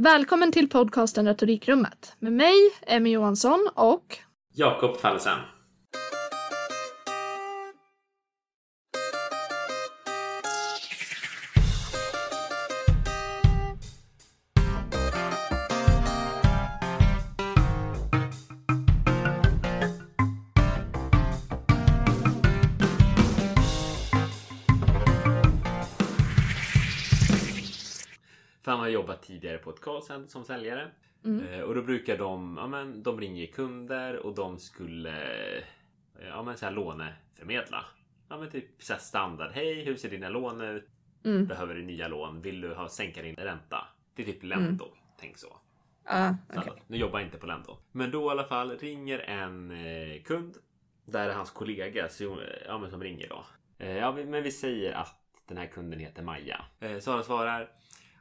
Välkommen till podcasten Retorikrummet med mig, Emmy Johansson och Jakob Fallesen. Jobbat tidigare på ett callcenter som säljare. Mm. Eh, Och då brukar de, ja men de ringer kunder och de skulle eh, ja men så här låneförmedla. Ja men typ så standard. Hej, hur ser dina lån ut? mm. Behöver du nya lån? Vill du ha sänka din ränta? Det är typ Lendo. Tänk så. ah, Så okej. Nu jobbar jag inte på Lendo. Men då i alla fall ringer en eh, kund. Där är hans kollega så, ja, men som ringer då. Ja, men vi säger att den här kunden heter Maja. Eh, Sara svarar.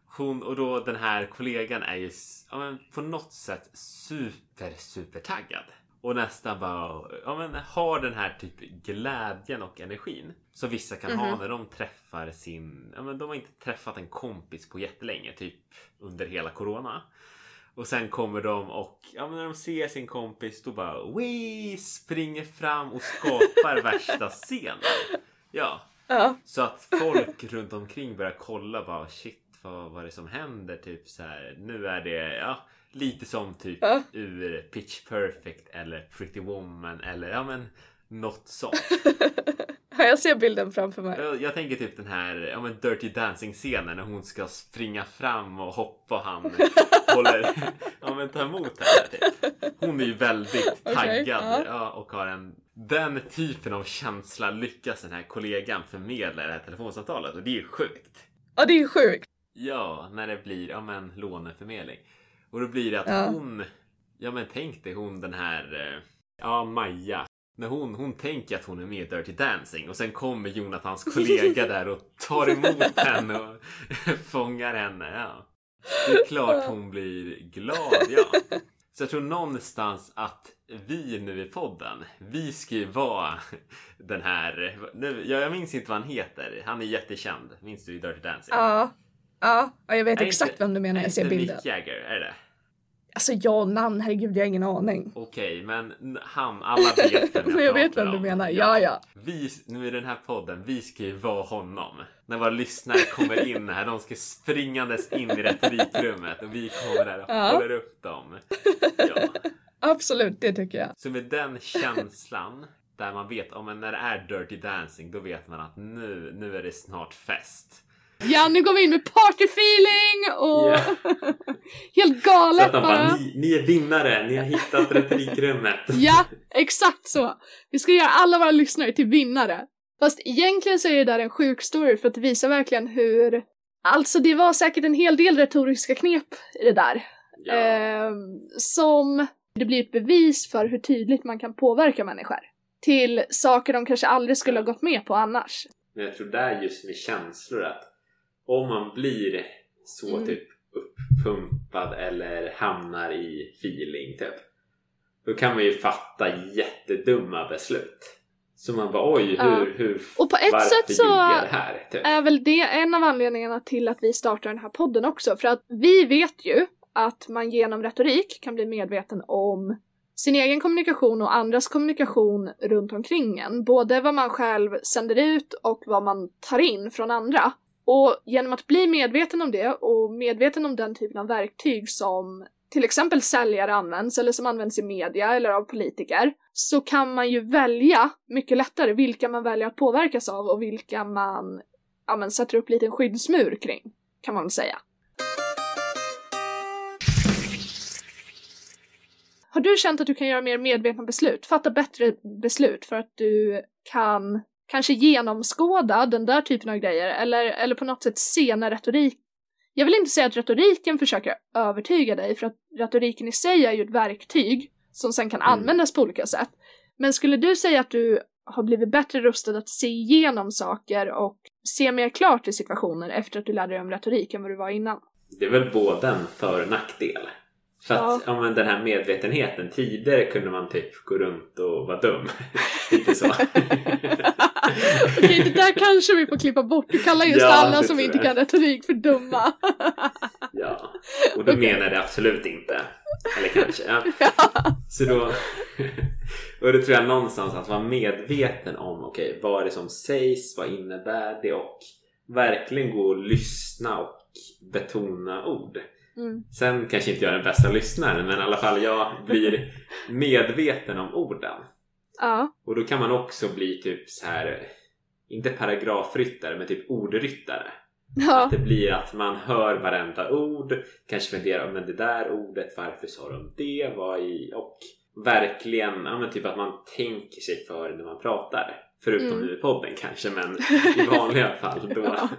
Hon och då den här kollegan är ju ja, men på något sätt super super taggad. Och nästan bara ja, men har den här typ glädjen och energin. Som vissa kan ha Mhm. när de träffar sin... Ja, men de har inte träffat en kompis på jättelänge. Typ under hela corona. Och sen kommer de och ja, när de ser sin kompis då bara Wee! springer fram och skapar värsta scenen. Ja, Ja. så att folk runt omkring börjar kolla bara shit vad, vad är det som händer? Typ så här. Nu är det ja, lite som typ Ja. ur Pitch Perfect eller Pretty Woman eller ja men något sånt. Ja, jag ser bilden framför mig. Jag, jag tänker typ den här ja, men Dirty Dancing scenen när hon ska springa fram och hoppa och han håller ja, men tar emot henne. Typ. Hon är ju väldigt taggad ja. ja, och har en den typen av känsla lyckas den här kollegan förmedla i det här telefonsamtalet och det är ju sjukt. Ja, det är ju sjukt. Ja, när det blir ja, men, låneförmedling. Och då blir det att Ja. hon, ja men tänk dig hon den här, eh, ja Maja. När hon, hon tänker att hon är med i Dirty Dancing och sen kommer Jonathans kollega där och tar emot henne och fångar henne. Ja. Det är klart hon blir glad, ja. Så jag tror någonstans att vi nu i podden, vi ska ju vara den här, nu, jag, jag minns inte vad han heter, han är jättekänd. Minns du i Dirty Dancing? Ja. Ja, ja, jag vet Är exakt inte- vem du menar. Är Jag ser inte bilden. Mick Jagger, är det? Alltså ja, namn, herregud, jag har ingen aning. Okej, men han, alla vet vem jag, jag vet vem du om. menar. Ja, ja. Vi, nu i den här podden, vi ska ju vara honom. När våra lyssnare kommer in här, de ska springandes in i retorikrummet och vi kommer där och Ja. håller upp dem. Ja. Absolut, det tycker jag. Så med den känslan, där man vet, om när det är Dirty Dancing, då vet man att nu, nu är det snart fest. Ja, nu går vi in med partyfeeling och Ja. helt Så galet att de bara. bara, ni, ni är vinnare, ni har hittat retorikrummet. Ja, exakt så. Vi ska göra alla våra lyssnare till vinnare. Fast egentligen så är det där en sjuk story för att det visar verkligen hur... Alltså det var säkert en hel del retoriska knep i det där. Ja. Ehm, som det blir ett bevis för hur tydligt man kan påverka människor. Till saker de kanske aldrig skulle ha gått med på annars. Men jag tror där just med känslor att om man blir så Mm. typ uppumpad eller hamnar i feeling typ. Då kan man ju fatta jättedumma beslut. Så man bara oj, Ja. hur, hur, Och på ett sätt så det här? Typ. är väl det en av anledningarna till att vi startar den här podden också. För att vi vet ju att man genom retorik kan bli medveten om sin egen kommunikation och andras kommunikation runt omkring en. Både vad man själv sänder ut och vad man tar in från andra. Och genom att bli medveten om det och medveten om den typen av verktyg som till exempel säljare används eller som används i media eller av politiker så kan man ju välja mycket lättare vilka man väljer att påverkas av och vilka man ja, men sätter upp en liten skyddsmur kring, kan man väl säga. Har du känt att du kan göra mer medvetna beslut, fatta bättre beslut för att du kan kanske genomskåda den där typen av grejer eller, eller på något sätt se när retorik jag vill inte säga att retoriken försöker övertyga dig för att retoriken i sig är ju ett verktyg som sen kan Mm. användas på olika sätt. Men skulle du säga att du har blivit bättre rustad att se igenom saker och se mer klart i situationer efter att du lärde dig om retorik än vad du var innan? Det är väl både en för och nackdel. För att ja. men den här medvetenheten, tidigare kunde man typ gå runt och vara dum. Lite så. Okej, det där kanske vi får klippa bort. Du kallar just Ja, alla det som inte kan retorik för dumma. Ja, och då Okej. menar det absolut inte. Eller kanske. Ja. Så då, och då tror jag någonstans att vara medveten om okej, vad är det som sägs, vad innebär det och verkligen gå och lyssna och betona ord. Mm. Sen kanske inte jag är den bästa lyssnaren men i alla fall jag blir medveten om orden. Ja. Och då kan man också bli typ så här inte paragrafryttare men typ ordryttare. Ja. Att det blir att man hör varenda ord, kanske funderar men det där ordet, varför sa de det? Vad i? Och verkligen, ja men typ att man tänker sig för när man pratar. Förutom Mm. nu i podden kanske, men i vanliga fall då. Ja.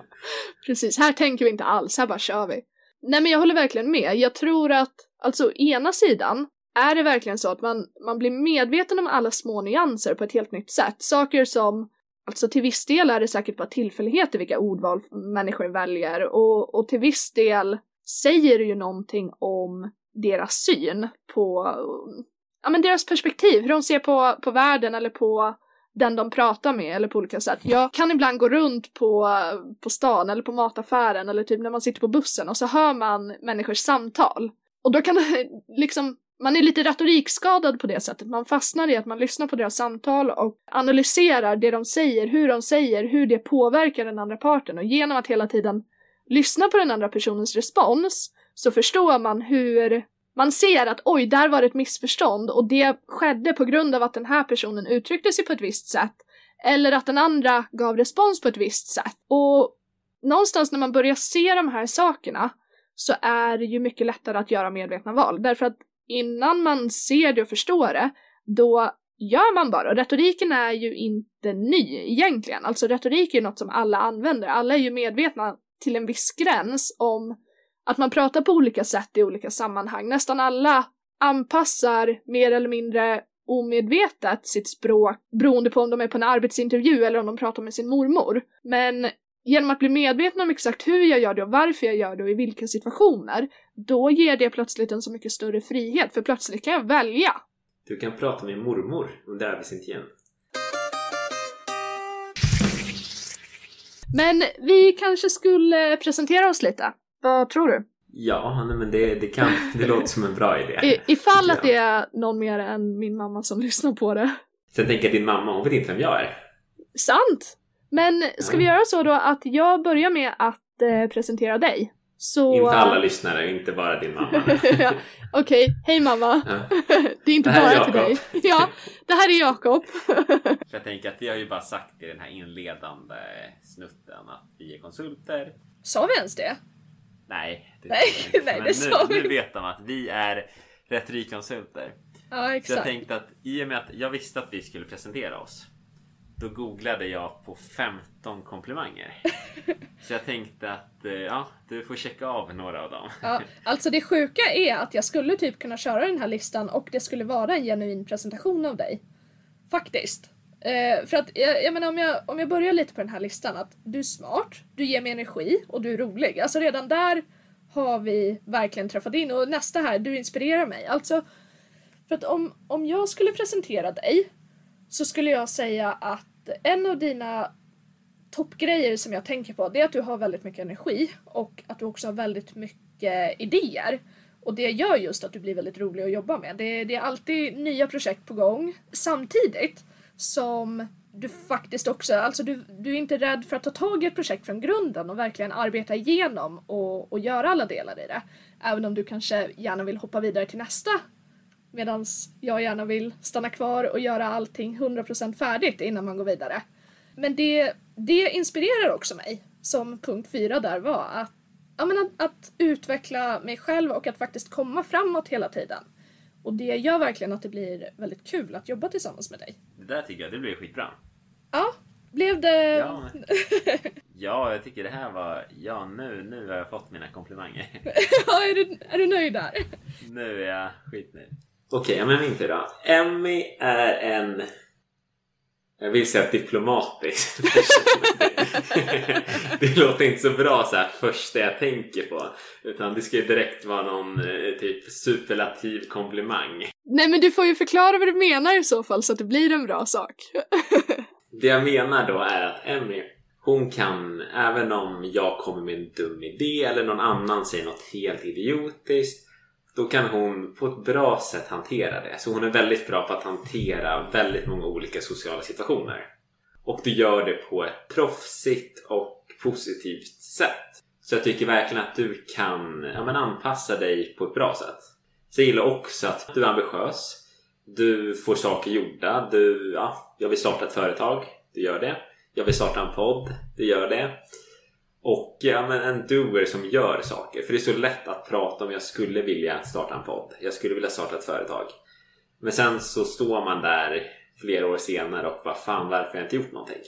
Precis, här tänker vi inte alls, här bara kör vi. Nej men jag håller verkligen med. Jag tror att, alltså ena sidan är det verkligen så att man, man blir medveten om alla små nyanser på ett helt nytt sätt. Saker som, alltså till viss del är det säkert bara tillfälligheter vilka ordval människor väljer och, och till viss del säger det ju någonting om deras syn på, ja men deras perspektiv, hur de ser på, på världen eller på den de pratar med eller på olika sätt. Jag kan ibland gå runt på, på stan eller på mataffären eller typ när man sitter på bussen och så hör man människors samtal. Och då kan det liksom, man är lite retorikskadad på det sättet. Man fastnar i att man lyssnar på deras samtal och analyserar det de säger, hur de säger, hur det påverkar den andra parten och genom att hela tiden lyssna på den andra personens respons så förstår man hur man ser att oj, där var det ett missförstånd och det skedde på grund av att den här personen uttryckte sig på ett visst sätt eller att den andra gav respons på ett visst sätt. Och någonstans när man börjar se de här sakerna så är det ju mycket lättare att göra medvetna val därför att innan man ser det och förstår det då gör man bara. Och retoriken är ju inte ny egentligen. Alltså retorik är ju något som alla använder. Alla är ju medvetna till en viss gräns om att man pratar på olika sätt i olika sammanhang. Nästan alla anpassar mer eller mindre omedvetet sitt språk beroende på om de är på en arbetsintervju eller om de pratar med sin mormor. Men genom att bli medveten om exakt hur jag gör det och varför jag gör det och i vilka situationer, då ger det plötsligt en så mycket större frihet, för plötsligt kan jag välja. Du kan prata med mormor under arbetsintervjun. Men vi kanske skulle presentera oss lite. Vad tror du? Ja, nej, men det, det, kan, det låter som en bra idé. I, ifall att det är någon mer än min mamma som lyssnar på det. Sen tänker jag din mamma, hon vet inte vem jag är. Sant! Men ska Ja. vi göra så då att jag börjar med att eh, presentera dig? Så... Inte alla lyssnare, inte bara din mamma. Ja, Okej, hej mamma! Ja. Det är inte Det bara till dig. Ja, det här är Jakob. Jag tänker att vi har ju bara sagt i den här inledande snutten att vi är konsulter. Sa vi ens det? Nej, det Nej, inte. nej, Men det sa nu, vi nu vet de att vi är retorikkonsulter. Ja, Så jag exakt. tänkte att i och med att jag visste att vi skulle presentera oss. Då googlade jag på 15 komplimanger. Så jag tänkte att eh, ja, du får checka av några av dem. Ja, alltså det sjuka är att jag skulle typ kunna köra den här listan och det skulle vara en genuin presentation av dig. Faktiskt. Eh, för att jag, jag menar om jag, om jag börjar lite på den här listan att du är smart, du ger mig energi och du är rolig. Alltså redan där har vi verkligen träffat in och nästa här, du inspirerar mig. Alltså, för att om, om jag skulle presentera dig så skulle jag säga att en av dina toppgrejer som jag tänker på det är att du har väldigt mycket energi och att du också har väldigt mycket idéer. Och det gör just att du blir väldigt rolig att jobba med. Det, det är alltid nya projekt på gång samtidigt som du faktiskt också, alltså du, du är inte rädd för att ta tag i ett projekt från grunden och verkligen arbeta igenom och, och göra alla delar i det. Även om du kanske gärna vill hoppa vidare till nästa Medan jag gärna vill stanna kvar och göra allting 100% färdigt innan man går vidare. Men det, det inspirerar också mig, som punkt fyra där var, att, ja, men att, att utveckla mig själv och att faktiskt komma framåt hela tiden. Och det gör verkligen att det blir väldigt kul att jobba tillsammans med dig. Det där tycker jag, det blir skitbra. Ja, blev det... Ja, ja, jag tycker det här var... Ja, nu, nu har jag fått mina komplimanger. Ja, är, du, är du nöjd där? Nu är jag skitnöjd. Okej, okay, men min tur då. Emmy är en... Jag vill säga diplomatisk Det låter inte så bra så här första jag tänker på. Utan det ska ju direkt vara någon eh, typ superlativ komplimang. Nej men du får ju förklara vad du menar i så fall så att det blir en bra sak. Det jag menar då är att Emmy, hon kan, även om jag kommer med en dum idé eller någon annan säger något helt idiotiskt då kan hon på ett bra sätt hantera det. Så hon är väldigt bra på att hantera väldigt många olika sociala situationer. Och du gör det på ett proffsigt och positivt sätt. Så jag tycker verkligen att du kan ja, men anpassa dig på ett bra sätt. Så jag gillar också att du är ambitiös. Du får saker gjorda. Du, ja, jag vill starta ett företag. Du gör det. Jag vill starta en podd. Du gör det. Och ja, men en doer som gör saker. För det är så lätt att prata om jag skulle vilja starta en podd. Jag skulle vilja starta ett företag. Men sen så står man där flera år senare och vad fan varför har jag inte gjort någonting?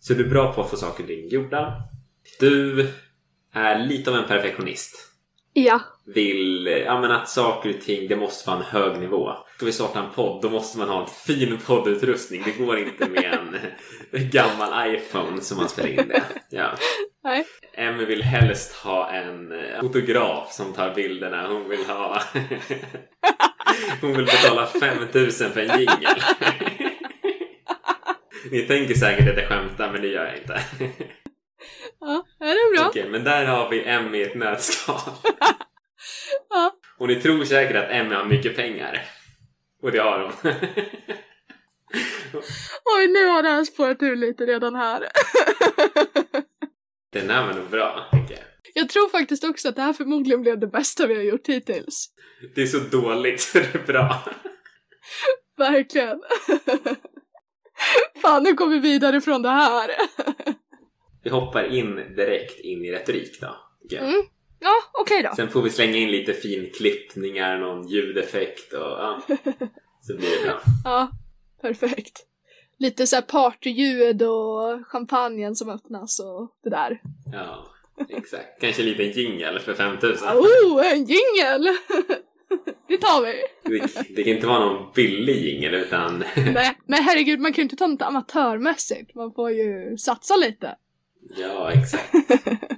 Så du är bra på att få saker och ting gjorda. Du är lite av en perfektionist. Ja. Vill ja, men att saker och ting det måste vara en hög nivå. Ska vi starta en podd då måste man ha en fin poddutrustning. Det går inte med en gammal iPhone som man spelar in det. Ja. Nej. Emmy vill helst ha en eh, fotograf som tar bilderna. Hon vill ha... Hon vill betala 5000 för en jingel. Ni tänker säkert att jag skämtar men det gör jag inte. Ja, det är bra. Okej, men där har vi Emmy i ett nötskal. Ja. Och ni tror säkert att Emmy har mycket pengar. Och det har hon. Oj, nu har det här spårat ur lite redan här. Den här var nog bra, tycker jag. Jag tror faktiskt också att det här förmodligen blev det bästa vi har gjort hittills. Det är så dåligt så det är bra. Verkligen. Fan, nu kommer vi vidare från det här. Vi hoppar in direkt in i retorik då. jag. Mm. Ja, okej då. Sen får vi slänga in lite finklippningar, någon ljudeffekt och ja. Så blir det bra. Ja, perfekt. Lite så här partyljud och champagnen som öppnas och det där. Ja, exakt. Kanske en liten jingel för 5000. Oh, en jingel! Det tar vi. Det, det kan inte vara någon billig jingel utan Nej, men herregud, man kan ju inte ta något amatörmässigt. Man får ju satsa lite. Ja, exakt.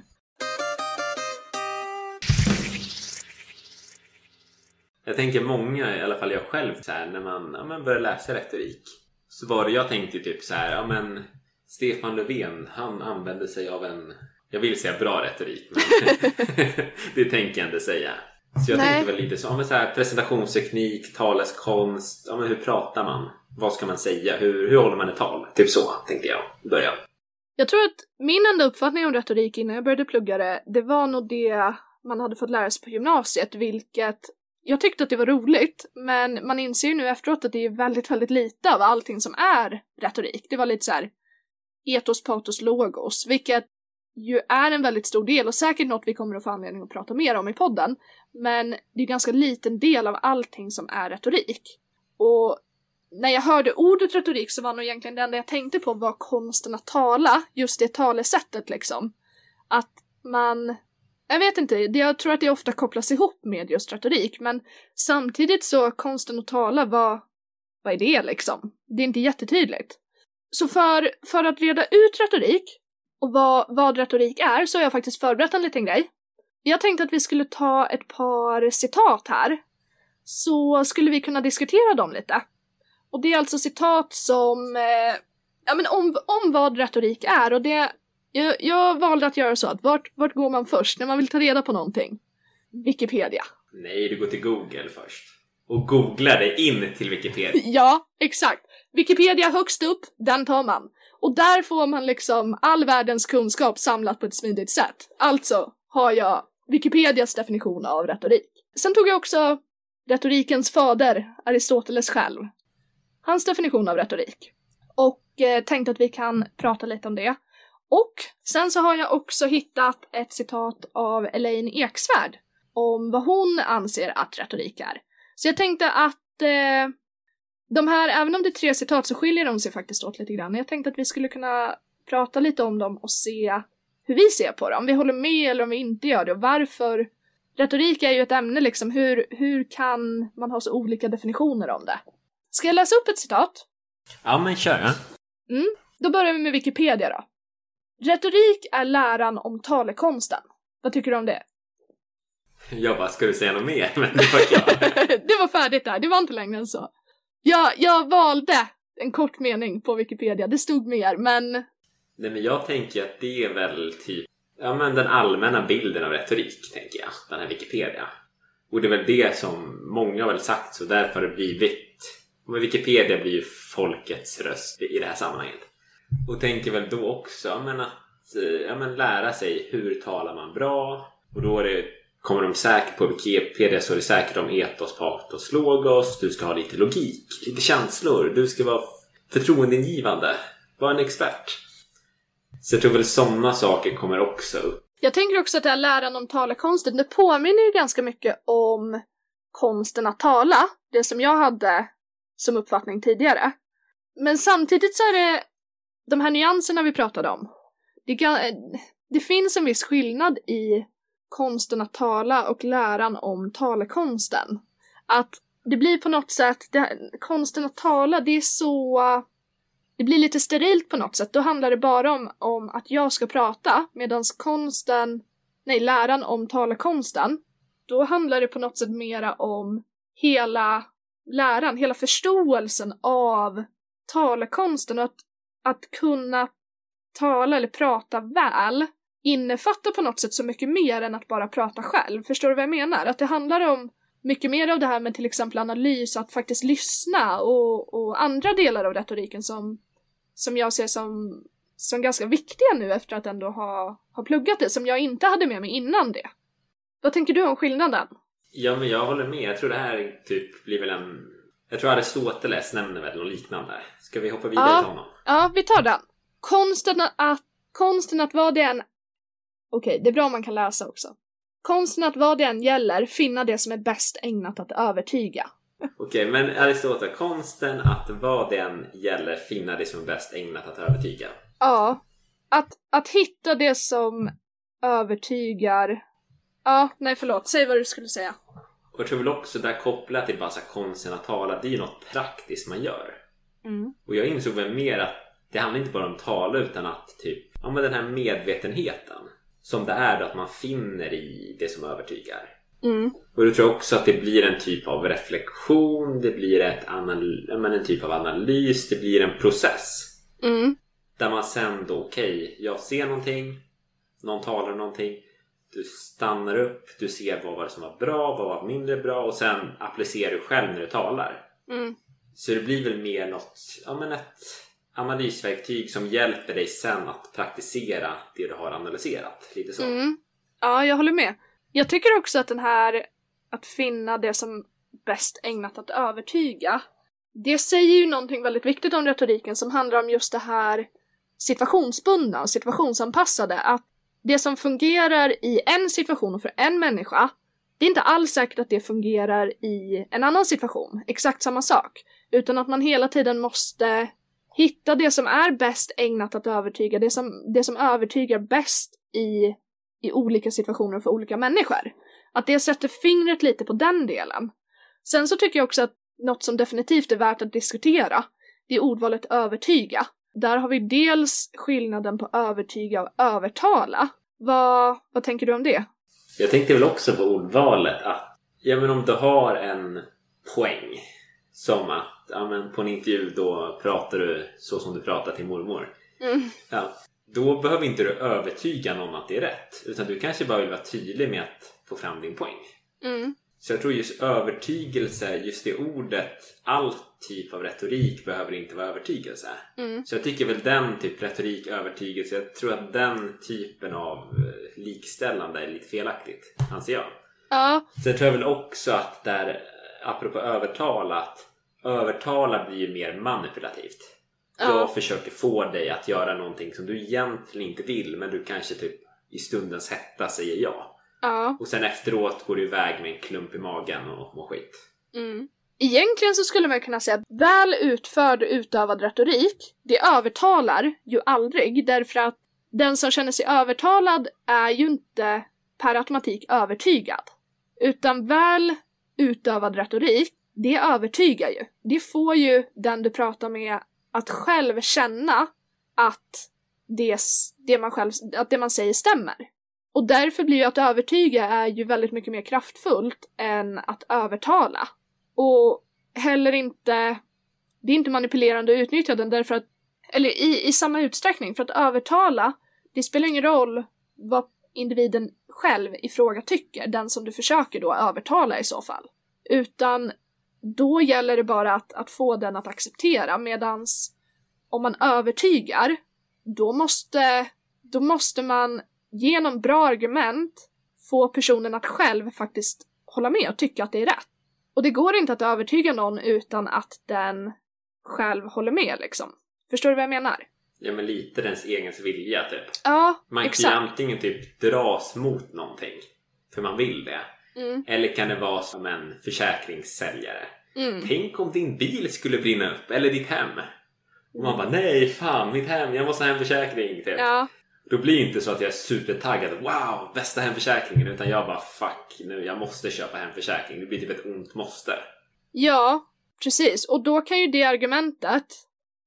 Jag tänker många, i alla fall jag själv, så här, när man ja, men börjar läsa retorik så var det, jag tänkte typ så här, ja men Stefan Löfven, han använde sig av en, jag vill säga bra retorik, men det tänker jag inte säga. Så jag Nej. tänkte väl lite så, ja, men så här, presentationsteknik, taleskonst, ja men hur pratar man? Vad ska man säga? Hur, hur håller man ett tal? Typ så tänkte jag börja. Jag tror att min enda uppfattning om retorik innan jag började plugga det, det var nog det man hade fått lära sig på gymnasiet, vilket jag tyckte att det var roligt, men man inser ju nu efteråt att det är väldigt, väldigt lite av allting som är retorik. Det var lite så här etos, patos, logos, vilket ju är en väldigt stor del och säkert något vi kommer att få anledning att prata mer om i podden. Men det är en ganska liten del av allting som är retorik. Och när jag hörde ordet retorik så var nog egentligen det enda jag tänkte på var konsten att tala, just det talesättet liksom. Att man, jag vet inte, jag tror att det ofta kopplas ihop med just retorik, men samtidigt så konsten att tala, vad, vad är det liksom? Det är inte jättetydligt. Så för, för att reda ut retorik och vad, vad retorik är så har jag faktiskt förberett en liten grej. Jag tänkte att vi skulle ta ett par citat här, så skulle vi kunna diskutera dem lite. Och det är alltså citat som, eh, ja men om, om vad retorik är och det, jag, jag valde att göra så att vart, vart går man först när man vill ta reda på någonting? Wikipedia. Nej, du går till Google först. Och googlar dig in till Wikipedia. Ja, exakt. Wikipedia högst upp, den tar man. Och där får man liksom all världens kunskap samlat på ett smidigt sätt. Alltså har jag Wikipedias definition av retorik. Sen tog jag också retorikens fader, Aristoteles själv. Hans definition av retorik. Och eh, tänkte att vi kan prata lite om det. Och sen så har jag också hittat ett citat av Elaine Eksvärd om vad hon anser att retorik är. Så jag tänkte att eh, de här, även om det är tre citat så skiljer de sig faktiskt åt lite grann. Jag tänkte att vi skulle kunna prata lite om dem och se hur vi ser på det. Om vi håller med eller om vi inte gör det och varför. Retorik är ju ett ämne liksom, hur, hur kan man ha så olika definitioner om det? Ska jag läsa upp ett citat? Ja, men kör. Ja. Då börjar vi med Wikipedia då. Retorik är läran om talekonsten. Vad tycker du om det? Jag bara, ska du säga något mer? Men det var det var färdigt där, det var inte längre än så. Jag, jag valde en kort mening på Wikipedia, det stod mer, men Nej men jag tänker att det är väl typ ja, men den allmänna bilden av retorik, tänker jag. Den här Wikipedia. Och det är väl det som många har väl sagt så därför har det blivit men Wikipedia blir ju folkets röst i det här sammanhanget. Och tänker väl då också men att eh, ja, men lära sig hur talar man bra och då är det kommer de säkert på Wikipedia så är det säkert om etos, patos, logos. Du ska ha lite logik, lite känslor. Du ska vara förtroendeingivande. Var en expert. Så jag tror väl sådana saker kommer också upp. Jag tänker också att det här läran om talekonsten, det påminner ju ganska mycket om konsten att tala. Det som jag hade som uppfattning tidigare. Men samtidigt så är det de här nyanserna vi pratade om. Det, det finns en viss skillnad i konsten att tala och läran om talekonsten. Att det blir på något sätt, det, konsten att tala, det är så... Det blir lite sterilt på något sätt. Då handlar det bara om, om att jag ska prata, medan konsten, nej, läran om talekonsten, då handlar det på något sätt mera om hela läran, hela förståelsen av talekonsten och att, att kunna tala eller prata väl innefattar på något sätt så mycket mer än att bara prata själv. Förstår du vad jag menar? Att det handlar om mycket mer av det här med till exempel analys, att faktiskt lyssna och, och andra delar av retoriken som, som jag ser som, som ganska viktiga nu efter att ändå ha, ha pluggat det, som jag inte hade med mig innan det. Vad tänker du om skillnaden? Ja, men jag håller med. Jag tror det här typ blir väl en... Jag tror Aristoteles nämner väl något liknande. Ska vi hoppa vidare ja, till honom? Ja, vi tar den. Konsten att, konsten att vara det en... Okej, okay, det är bra om man kan läsa också. Konsten att vad det än gäller finna det som är bäst ägnat att övertyga. Okej, okay, men Aristoteles, konsten att vad det än gäller finna det som är bäst ägnat att övertyga. Ja. Att, att hitta det som övertygar Ja, nej förlåt. Säg vad du skulle säga. Och jag tror väl också där kopplat till bara så konsten att tala, det är ju något praktiskt man gör. Mm. Och jag insåg väl mer att det handlar inte bara om tala utan att typ, ja men den här medvetenheten som det är då att man finner i det som övertygar. Mm. Och då tror jag också att det blir en typ av reflektion, det blir ett men en typ av analys, det blir en process. Mm. Där man sen då, okej, okay, jag ser någonting, någon talar någonting du stannar upp, du ser vad var det som var bra, vad var mindre bra och sen applicerar du själv när du talar. Mm. Så det blir väl mer något, ja men ett analysverktyg som hjälper dig sen att praktisera det du har analyserat. Lite så. Mm. Ja, jag håller med. Jag tycker också att den här att finna det som bäst ägnat att övertyga det säger ju någonting väldigt viktigt om retoriken som handlar om just det här situationsbundna och situationsanpassade. Att det som fungerar i en situation och för en människa, det är inte alls säkert att det fungerar i en annan situation, exakt samma sak. Utan att man hela tiden måste hitta det som är bäst ägnat att övertyga, det som, det som övertygar bäst i, i olika situationer för olika människor. Att det sätter fingret lite på den delen. Sen så tycker jag också att något som definitivt är värt att diskutera, det är ordvalet övertyga. Där har vi dels skillnaden på övertyga och övertala. Vad, vad tänker du om det? Jag tänkte väl också på ordvalet att ja, men om du har en poäng som att ja, men på en intervju då pratar du så som du pratar till mormor. Mm. Ja, då behöver inte du övertyga någon att det är rätt utan du kanske bara vill vara tydlig med att få fram din poäng. Mm. Så jag tror just övertygelse, just det ordet, all typ av retorik behöver inte vara övertygelse. Mm. Så jag tycker väl den typ retorik, övertygelse, jag tror att den typen av eh, likställande är lite felaktigt, anser jag. Ja. Sen tror jag väl också att där, apropå övertala, att övertala blir ju mer manipulativt. Ja. Jag försöker få dig att göra någonting som du egentligen inte vill men du kanske typ i stundens hetta säger ja. Ja. Och sen efteråt går du iväg med en klump i magen och mår skit. Mm. Egentligen så skulle man kunna säga att väl utförd utövad retorik, det övertalar ju aldrig därför att den som känner sig övertalad är ju inte per automatik övertygad. Utan väl utövad retorik, det övertygar ju. Det får ju den du pratar med att själv känna att det, det, man, själv, att det man säger stämmer. Och därför blir ju att övertyga är ju väldigt mycket mer kraftfullt än att övertala. Och heller inte, det är inte manipulerande att utnyttja den därför att eller i, i samma utsträckning, för att övertala, det spelar ingen roll vad individen själv i fråga tycker, den som du försöker då övertala i så fall. Utan då gäller det bara att, att få den att acceptera medans om man övertygar, då måste, då måste man genom bra argument få personen att själv faktiskt hålla med och tycka att det är rätt. Och det går inte att övertyga någon utan att den själv håller med liksom. Förstår du vad jag menar? Ja men lite dens egen vilja typ. Ja, Man exakt. kan ju antingen typ dras mot någonting för man vill det. Mm, Eller kan det vara som en försäkringssäljare. mm, Tänk om din bil skulle brinna upp eller ditt hem. Och man bara nej fan mitt hem jag måste ha en försäkring. Typ. ja, då blir det inte så att jag är supertaggad. Wow bästa hemförsäkringen. Utan jag bara fuck nu jag måste köpa hemförsäkring. Det blir typ ett ont måste. ja, precis. Och då kan ju det argumentet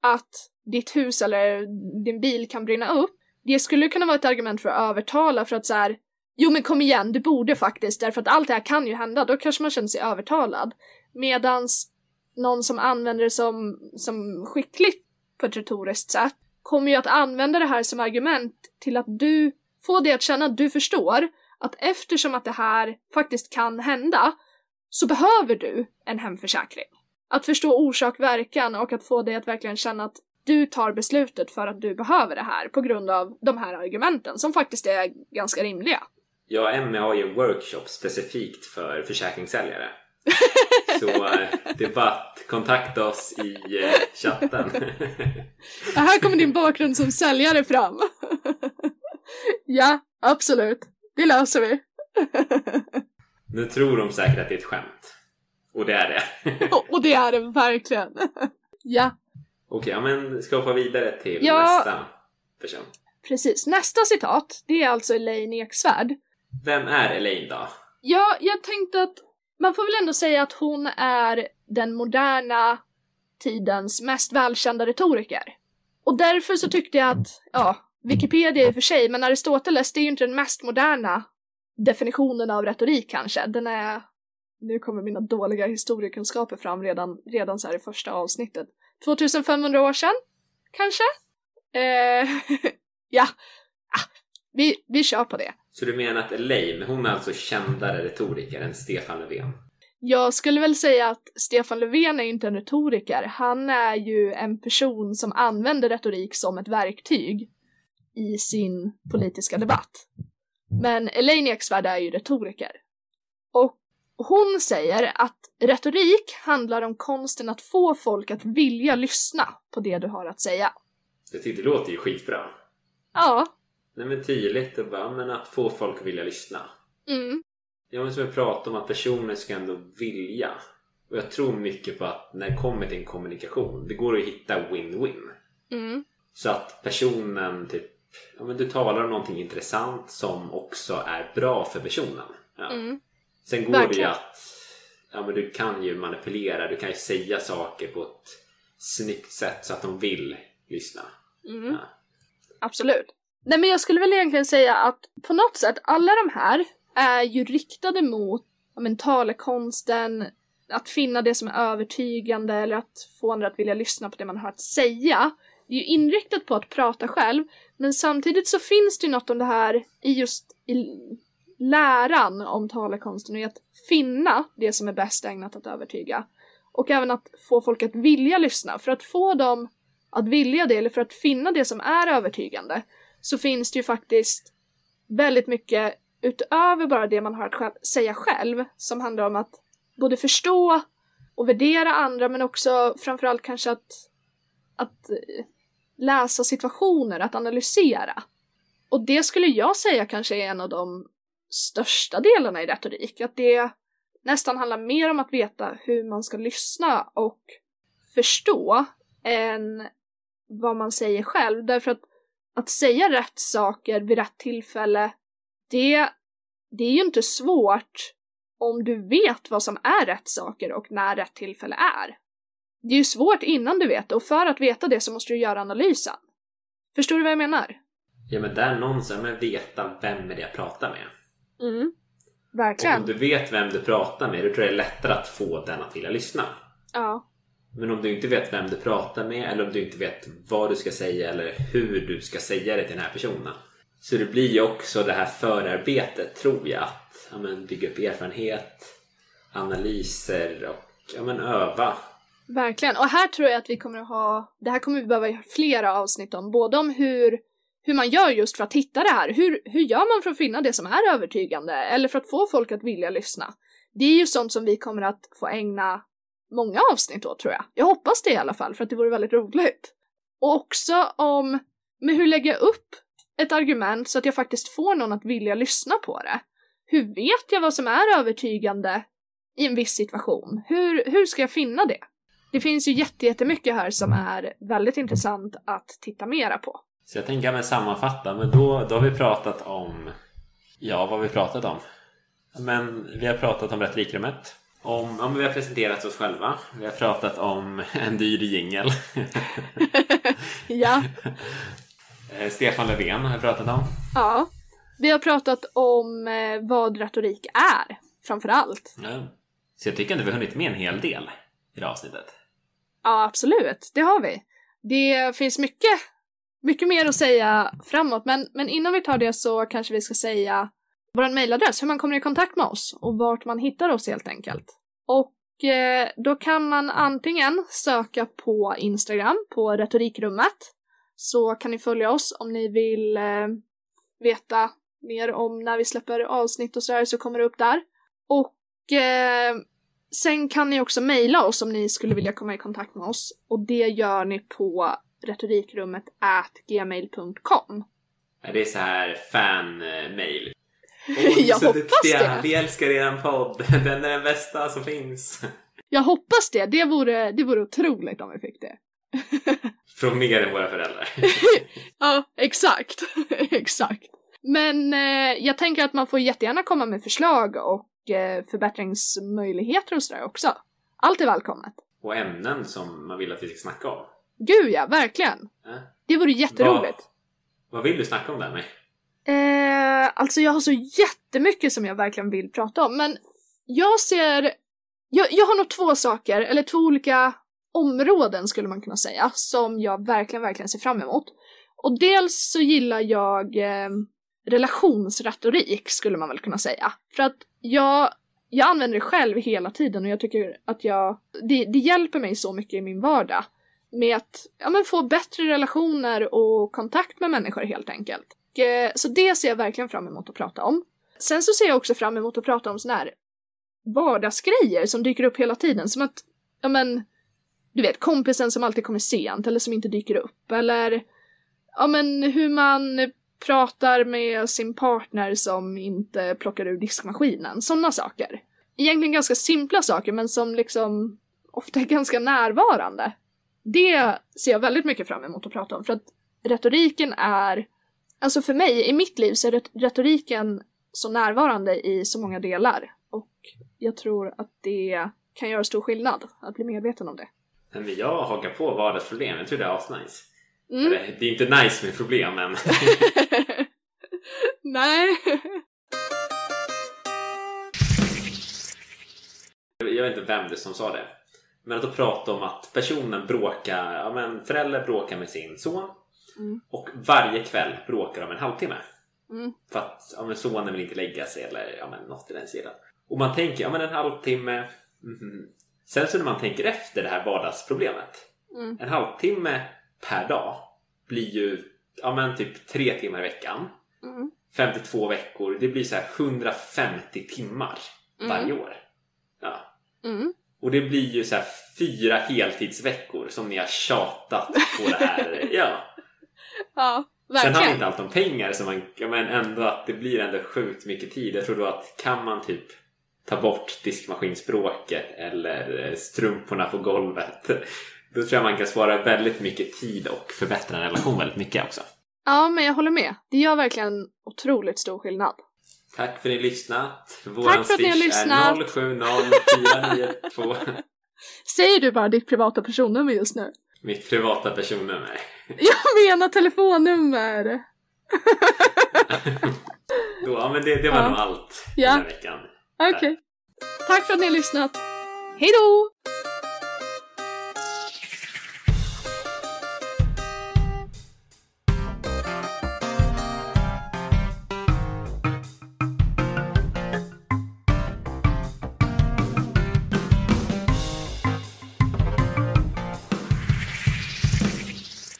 att ditt hus eller din bil kan brinna upp, det skulle kunna vara ett argument för att övertala för att så här, jo men kom igen, du borde faktiskt, därför att allt det här kan ju hända, då kanske man känner sig övertalad. Medans någon som använder det som, som skickligt på ett retoriskt sätt kommer ju att använda det här som argument till att du får dig att känna att du förstår att eftersom att det här faktiskt kan hända så behöver du en hemförsäkring. Att förstå orsak-verkan och att få dig att verkligen känna att du tar beslutet för att du behöver det här på grund av de här argumenten som faktiskt är ganska rimliga. Ja, MEA Emmy har ju en workshop specifikt för försäkringssäljare. Så eh, det är bara att kontakta oss i eh, chatten. Ja, här kommer din bakgrund som säljare fram. ja, absolut. Det löser vi. nu tror de säkert att det är ett skämt. Och det är det. och det är det verkligen. ja, Okej, ja, men ska vi hoppa vidare till Ja. nästa person. precis. Nästa citat, det är alltså Elaine Eksvärd. Vem är Elaine då? Ja, jag tänkte att man får väl ändå säga att hon är den moderna tidens mest välkända retoriker. Och därför så tyckte jag att, ja, Wikipedia i och för sig, men Aristoteles det är ju inte den mest moderna definitionen av retorik kanske. Den är, nu kommer mina dåliga historiekunskaper fram redan, redan så här i första avsnittet. 2500 år sedan? Kanske? Eh, ja, ah, vi, vi kör på det. Så du menar att Elaine, hon är alltså kändare retoriker än Stefan Löfven? Jag skulle väl säga att Stefan Löfven är inte en retoriker. Han är ju en person som använder retorik som ett verktyg i sin politiska debatt. Men Elaine Eksvärd är ju retoriker. Och hon säger att retorik handlar om konsten att få folk att vilja lyssna på det du har att säga. Jag tyckte det låter ju skitbra. Ja, Nej men tydligt och bara, men att få folk att vilja lyssna. mm, Ja men som vi pratade om att personer ska ändå vilja. Och jag tror mycket på att när det kommer till en kommunikation, det går att hitta win-win. mm, Så att personen typ, ja men du talar om någonting intressant som också är bra för personen. Ja. mm, Sen går det ju Verkligen. att, ja men du kan ju manipulera, du kan ju säga saker på ett snyggt sätt så att de vill lyssna. mm. Ja. Absolut. Nej men jag skulle väl egentligen säga att på något sätt, alla de här är ju riktade mot ja, men, talekonsten, att finna det som är övertygande eller att få andra att vilja lyssna på det man har att säga. Det är ju inriktat på att prata själv, men samtidigt så finns det ju något om det här i just i läran om talekonsten och i att finna det som är bäst ägnat att övertyga. Och även att få folk att vilja lyssna. För att få dem att vilja det, eller för att finna det som är övertygande, så finns det ju faktiskt väldigt mycket utöver bara det man har att själv, säga själv, som handlar om att både förstå och värdera andra, men också framförallt kanske att, att eh, läsa situationer, att analysera. Och det skulle jag säga kanske är en av de största delarna i retorik, att det nästan handlar mer om att veta hur man ska lyssna och förstå än vad man säger själv. Därför att att säga rätt saker vid rätt tillfälle, det, det är ju inte svårt om du vet vad som är rätt saker och när rätt tillfälle är. Det är ju svårt innan du vet det och för att veta det så måste du göra analysen. Förstår du vad jag menar? Ja men där någonstans, men veta vem är det jag pratar med. Mm. Och om Verkligen. du vet vem du pratar med, då tror jag det är lättare att få den att vilja lyssna. Ja. Men om du inte vet vem du pratar med eller om du inte vet vad du ska säga eller hur du ska säga det till den här personen. Så det blir ju också det här förarbetet tror jag. Att ja, men, bygga upp erfarenhet, analyser och ja, men, öva. Verkligen. Och här tror jag att vi kommer att ha, det här kommer vi behöva göra flera avsnitt om, både om hur, hur man gör just för att hitta det här. Hur, hur gör man för att finna det som är övertygande? Eller för att få folk att vilja lyssna? Det är ju sånt som vi kommer att få ägna många avsnitt då tror jag. Jag hoppas det i alla fall för att det vore väldigt roligt. Och också om, med hur lägger jag upp ett argument så att jag faktiskt får någon att vilja lyssna på det? Hur vet jag vad som är övertygande i en viss situation? Hur, hur ska jag finna det? Det finns ju jättemycket här som är väldigt intressant att titta mera på. Så jag tänker att sammanfatta, men då, då har vi pratat om... Ja, vad har vi pratat om? Men vi har pratat om retorikrummet. Om, om vi har presenterat oss själva. Vi har pratat om en dyr jingel. ja. Eh, Stefan Löfven har vi pratat om. Ja. Vi har pratat om eh, vad retorik är, framför allt. Ja. Så jag tycker att vi har hunnit med en hel del i det avsnittet. Ja, absolut. Det har vi. Det finns mycket, mycket mer att säga framåt, men, men innan vi tar det så kanske vi ska säga vår mejladress, hur man kommer i kontakt med oss och vart man hittar oss helt enkelt. Och eh, då kan man antingen söka på Instagram på retorikrummet så kan ni följa oss om ni vill eh, veta mer om när vi släpper avsnitt och sådär så kommer det upp där. Och eh, sen kan ni också mejla oss om ni skulle vilja komma i kontakt med oss och det gör ni på retorikrummet at gmail.com. Det är så här fan-mail. Eh, jag hoppas det. Vi älskar er podd. Den är den bästa som finns. Jag hoppas det. Det vore, det vore otroligt om vi fick det. Från mer än våra föräldrar. ja, exakt. exakt. Men eh, jag tänker att man får jättegärna komma med förslag och eh, förbättringsmöjligheter och sådär också. Allt är välkommet. Och ämnen som man vill att vi ska snacka om. Gud ja, verkligen. Äh? Det vore jätteroligt. Vad, vad vill du snacka om där med? Eh, alltså jag har så jättemycket som jag verkligen vill prata om, men jag ser... Jag, jag har nog två saker, eller två olika områden skulle man kunna säga, som jag verkligen, verkligen ser fram emot. Och dels så gillar jag eh, relationsretorik, skulle man väl kunna säga. För att jag, jag använder det själv hela tiden och jag tycker att jag, det, det hjälper mig så mycket i min vardag med att ja, men få bättre relationer och kontakt med människor helt enkelt. Eh, så det ser jag verkligen fram emot att prata om. Sen så ser jag också fram emot att prata om såna här vardagsgrejer som dyker upp hela tiden. Som att, ja men, du vet kompisen som alltid kommer sent eller som inte dyker upp. Eller, ja men hur man pratar med sin partner som inte plockar ur diskmaskinen. Sådana saker. Egentligen ganska simpla saker men som liksom ofta är ganska närvarande. Det ser jag väldigt mycket fram emot att prata om för att retoriken är Alltså för mig, i mitt liv, så är retoriken så närvarande i så många delar. Och jag tror att det kan göra stor skillnad att bli medveten om det. Men jag hakar på vardagsproblem. Jag tror det är asnice. Mm. Det är inte nice med problem men... Nej. jag vet inte vem det som sa det. Men att då prata om att personen bråkar, ja men föräldrar bråkar med sin son Mm. Och varje kväll bråkar de en halvtimme. Mm. För att ja, men sonen vill inte lägga sig eller ja, men något i den sidan. Och man tänker, ja men en halvtimme. Mm. Sen så när man tänker efter det här vardagsproblemet. Mm. En halvtimme per dag blir ju ja, men typ tre timmar i veckan. 52 mm. veckor. Det blir så här 150 timmar mm. varje år. Ja. Och det blir ju så här fyra heltidsveckor som ni har tjatat på det här. ja. Ja, verkligen. Sen handlar inte allt om pengar, så man, men ändå att det blir ändå sjukt mycket tid. Jag tror då att kan man typ ta bort diskmaskinspråket eller strumporna på golvet då tror jag man kan spara väldigt mycket tid och förbättra en relation väldigt mycket också. Ja, men jag håller med. Det gör verkligen otroligt stor skillnad. Tack för att ni lyssnat. Våran Tack för att ni har lyssnat. är 070 Säger du bara ditt privata personnummer just nu? Mitt privata personnummer. Jag menar telefonnummer! Då, ja, men det, det var ja. nog allt ja. den här veckan. Okej. Okay. Tack för att ni har lyssnat. Hejdå!